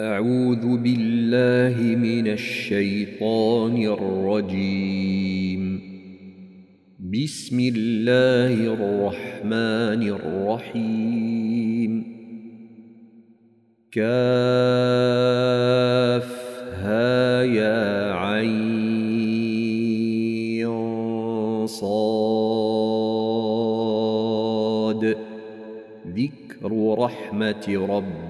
أعوذ بالله من الشيطان الرجيم. بسم الله الرحمن الرحيم. كافها يا عين صاد. ذكر رحمة ربك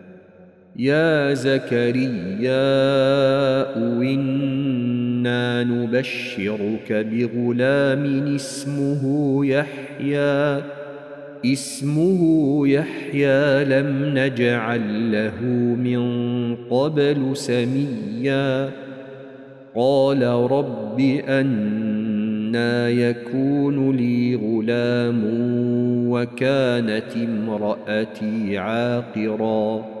يا زكريا إنا نبشرك بغلام اسمه يحيى. اسمه يحيى لم نجعل له من قبل سميا. قال رب أنا يكون لي غلام وكانت امرأتي عاقرا.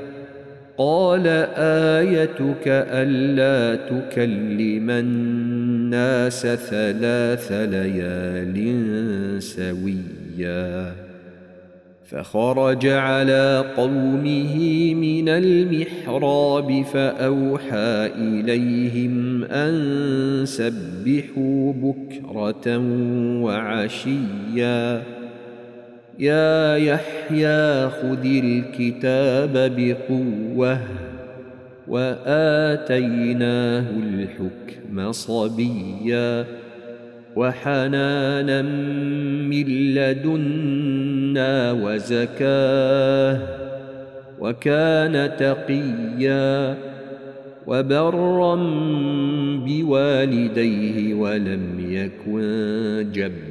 قال آيتك ألا تكلم الناس ثلاث ليال سويا فخرج على قومه من المحراب فأوحى إليهم أن سبحوا بكرة وعشيا يا يحيى خذ الكتاب بقوة وآتيناه الحكم صبيا وحنانا من لدنا وزكاة وكان تقيا وبرا بوالديه ولم يكن جبارا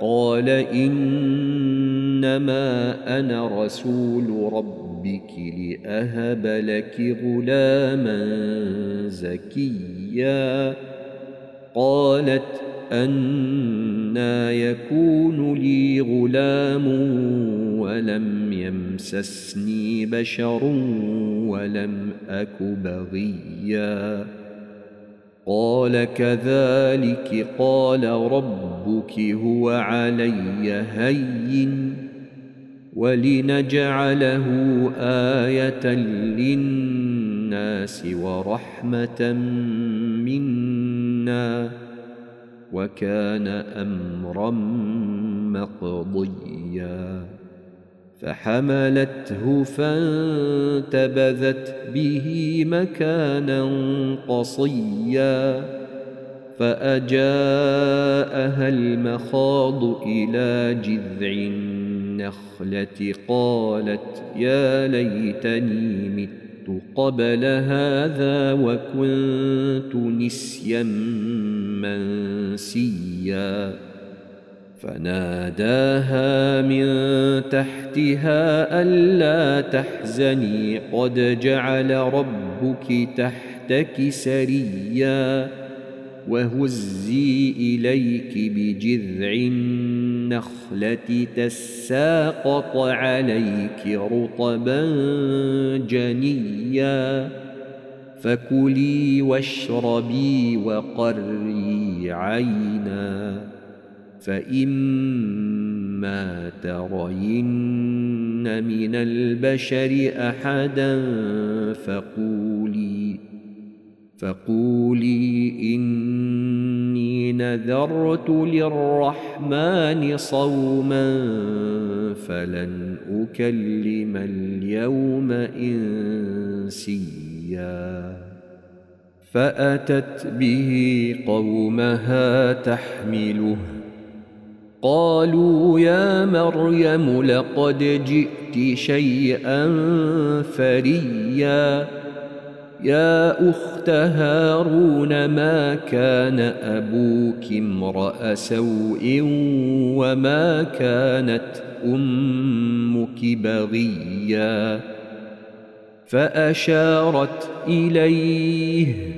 قال إنما أنا رسول ربك لأهب لك غلاما زكيا. قالت أنا يكون لي غلام ولم يمسسني بشر ولم أك بغيا. قال كذلك قال ربك هو علي هين ولنجعله آية للناس ورحمة منا وكان أمرا مقضيا. فحملته فانتبذت به مكانا قصيا فأجاءها المخاض إلى جذع النخلة قالت يا ليتني مت قبل هذا وكنت نسيا منسيا فناداها من تحتها ألا تحزني. قد جعل ربك تحتك سريا وهزي إليك بجذع النخلة تساقط عليك رطبا جنيا. فكلي واشربي وقري عينا. فإما ترين من البشر أحدا فقولي فقولي إني نذرت للرحمن صوما فلن أكلم اليوم إنسيا. فأتت به قومها تحمله قالوا يا مريم لقد جئت شيئا فريا. يا أخت هارون ما كان أبوك امرأ سوء وما كانت أمك بغيا؟ فأشارت إليه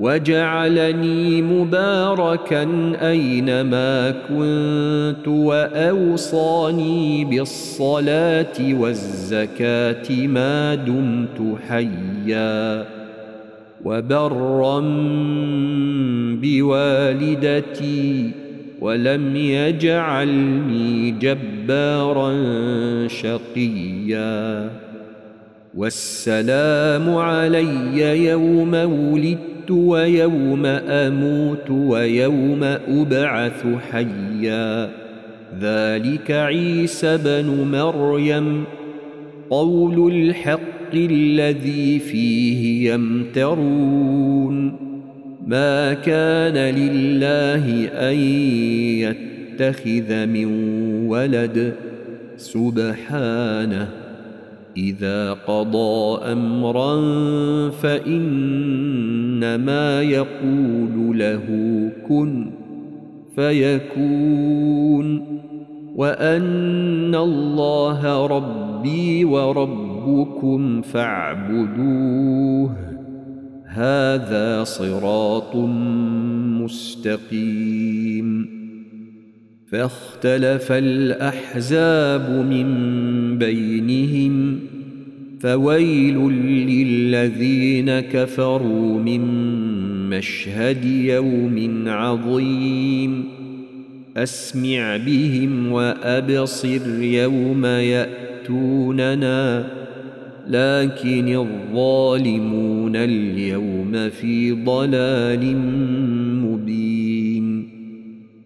وجعلني مباركا أينما كنت وأوصاني بالصلاة والزكاة ما دمت حيا وبرا بوالدتي ولم يجعلني جبارا شقيا والسلام علي يوم ولدت ويوم أموت ويوم أبعث حيا. ذلك عيسى بن مريم قول الحق الذي فيه يمترون. ما كان لله أن يتخذ من ولد سبحانه. إذا قضى أمرا فانما يقول له كن فيكون وأن الله ربي وربكم فاعبدوه هذا صراط مستقيم فاختلف الأحزاب من بينهم فويل للذين كفروا من مشهد يوم عظيم. أسمع بهم وأبصر يوم يأتوننا لكن الظالمون اليوم في ضلال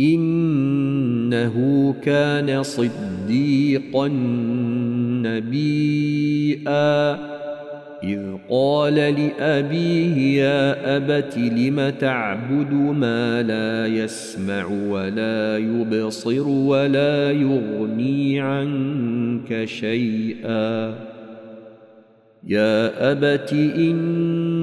إنه كان صديقا نبيئا إذ قال لأبيه يا أبت لم تعبد ما لا يسمع ولا يبصر ولا يغني عنك شيئا. يا أبت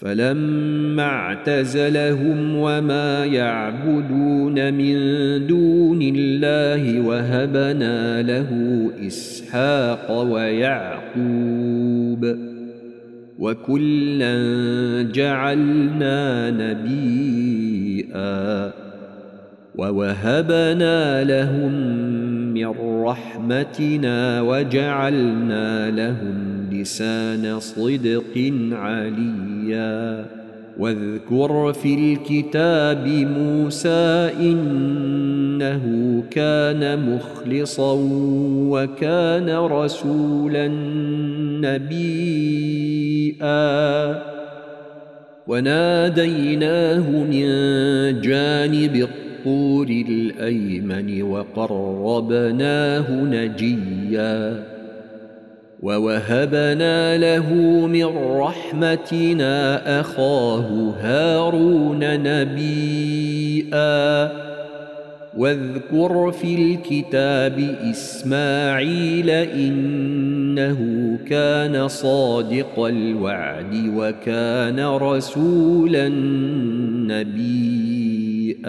فلما اعتزلهم وما يعبدون من دون الله وهبنا له إسحاق ويعقوب وكلا جعلنا نبيئا ووهبنا لهم من رحمتنا وجعلنا لهم لسان صدق عليا. واذكر في الكتاب موسى إنه كان مخلصا وكان رسولا نبيئا وناديناه من جانب الطور الأيمن وقربناه نجيا. ووهبنا له من رحمتنا اخاه هارون نبيئا واذكر في الكتاب اسماعيل انه كان صادق الوعد وكان رسولا نبيئا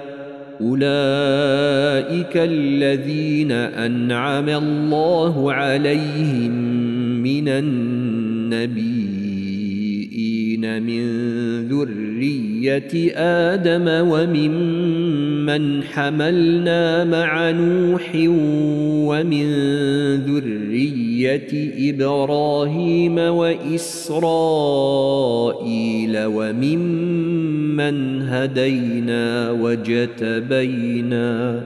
اولئك الذين انعم الله عليهم من النبيين من ذريه آدم وممن حملنا مع نوح ومن ذريه إبراهيم واسرائيل وممن هدينا واجتبينا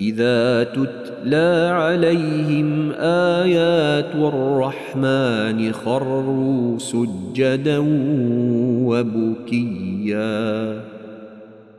اذا تتلى عليهم ايات الرحمن خروا سجدا وبكيا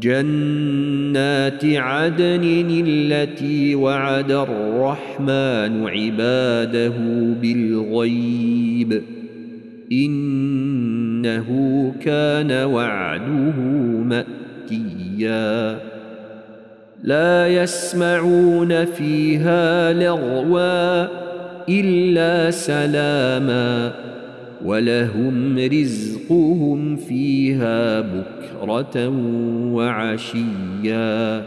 جنات عدن التي وعد الرحمن عباده بالغيب. إنه كان وعده مأتيا. لا يسمعون فيها لغوا إلا سلاما. ولهم رزقهم فيها بكرة وعشيا.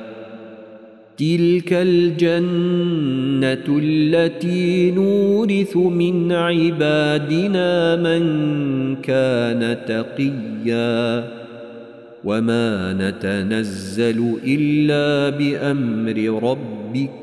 تلك الجنة التي نورث من عبادنا من كان تقيا. وما نتنزل إلا بأمر ربك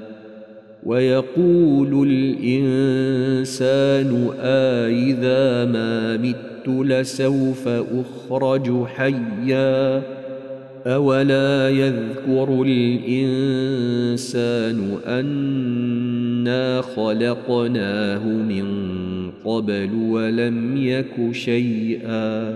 ويقول الإنسان آئذا ما مت لسوف أخرج حيا أولا يذكر الإنسان أنا خلقناه من قبل ولم يك شيئا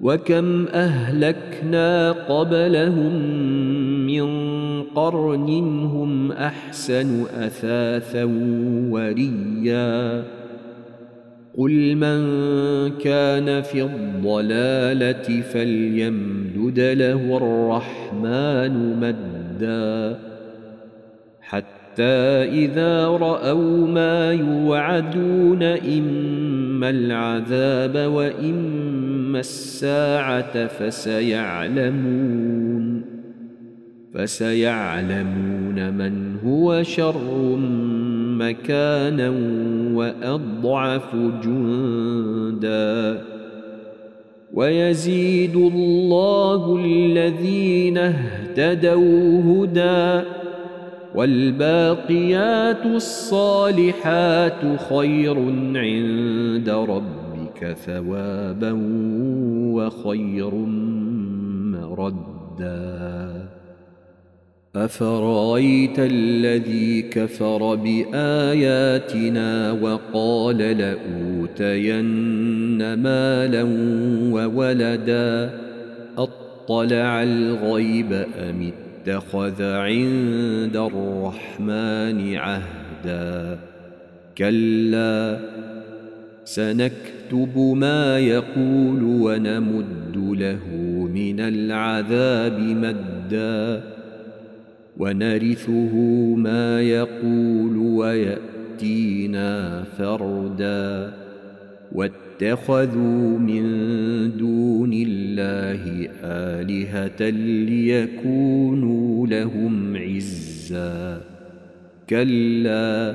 وكم اهلكنا قبلهم من قرن هم احسن اثاثا وريا قل من كان في الضلاله فليمدد له الرحمن مدا حتى اذا راوا ما يوعدون اما العذاب واما الساعة فسيعلمون فسيعلمون من هو شر مكانا واضعف جندا ويزيد الله الذين اهتدوا هدى والباقيات الصالحات خير عند ربك ثوابا وخير مردا. أفرأيت الذي كفر بآياتنا وقال لأوتين مالا وولدا أطلع الغيب أم اتخذ عند الرحمن عهدا؟ كلا سنكتب ما يقول ونمد له من العذاب مدا ونرثه ما يقول ويأتينا فردا واتخذوا من دون الله آلهة ليكونوا لهم عزا كلا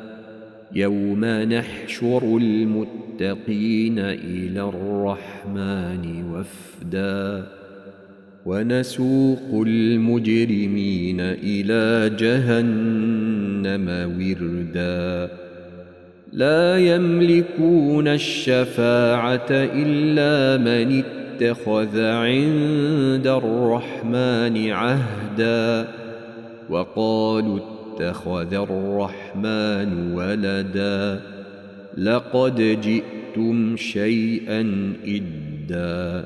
يوم نحشر المتقين إلى الرحمن وفدا ونسوق المجرمين إلى جهنم وردا. لا يملكون الشفاعة إلا من اتخذ عند الرحمن عهدا وقالوا اتخذ الرحمن ولدا. لقد جئتم شيئا إدا.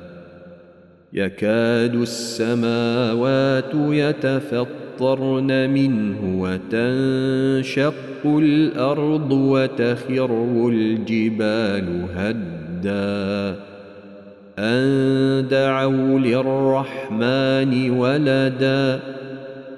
يكاد السماوات يتفطرن منه وتنشق الأرض وتخر الجبال هدّا. أن دعوا للرحمن ولدا.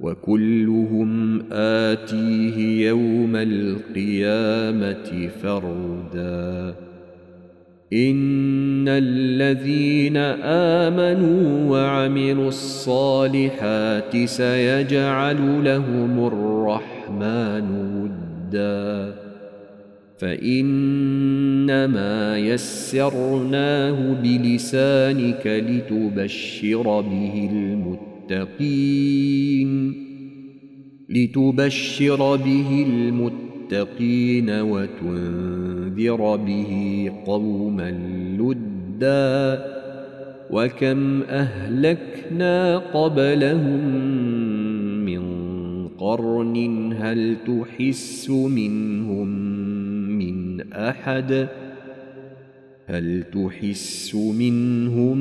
وكلهم آتيه يوم القيامة فردا. إن الذين آمنوا وعملوا الصالحات سيجعل لهم الرحمن وداً. فإنما يسرناه بلسانك لتبشر به المتقين. لتبشر به المتقين وتنذر به قوما لدا وكم أهلكنا قبلهم من قرن هل تحس منهم أحد؟ هل تحس منهم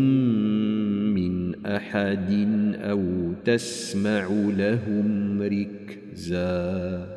أحد أو تسمع لهم ركزا.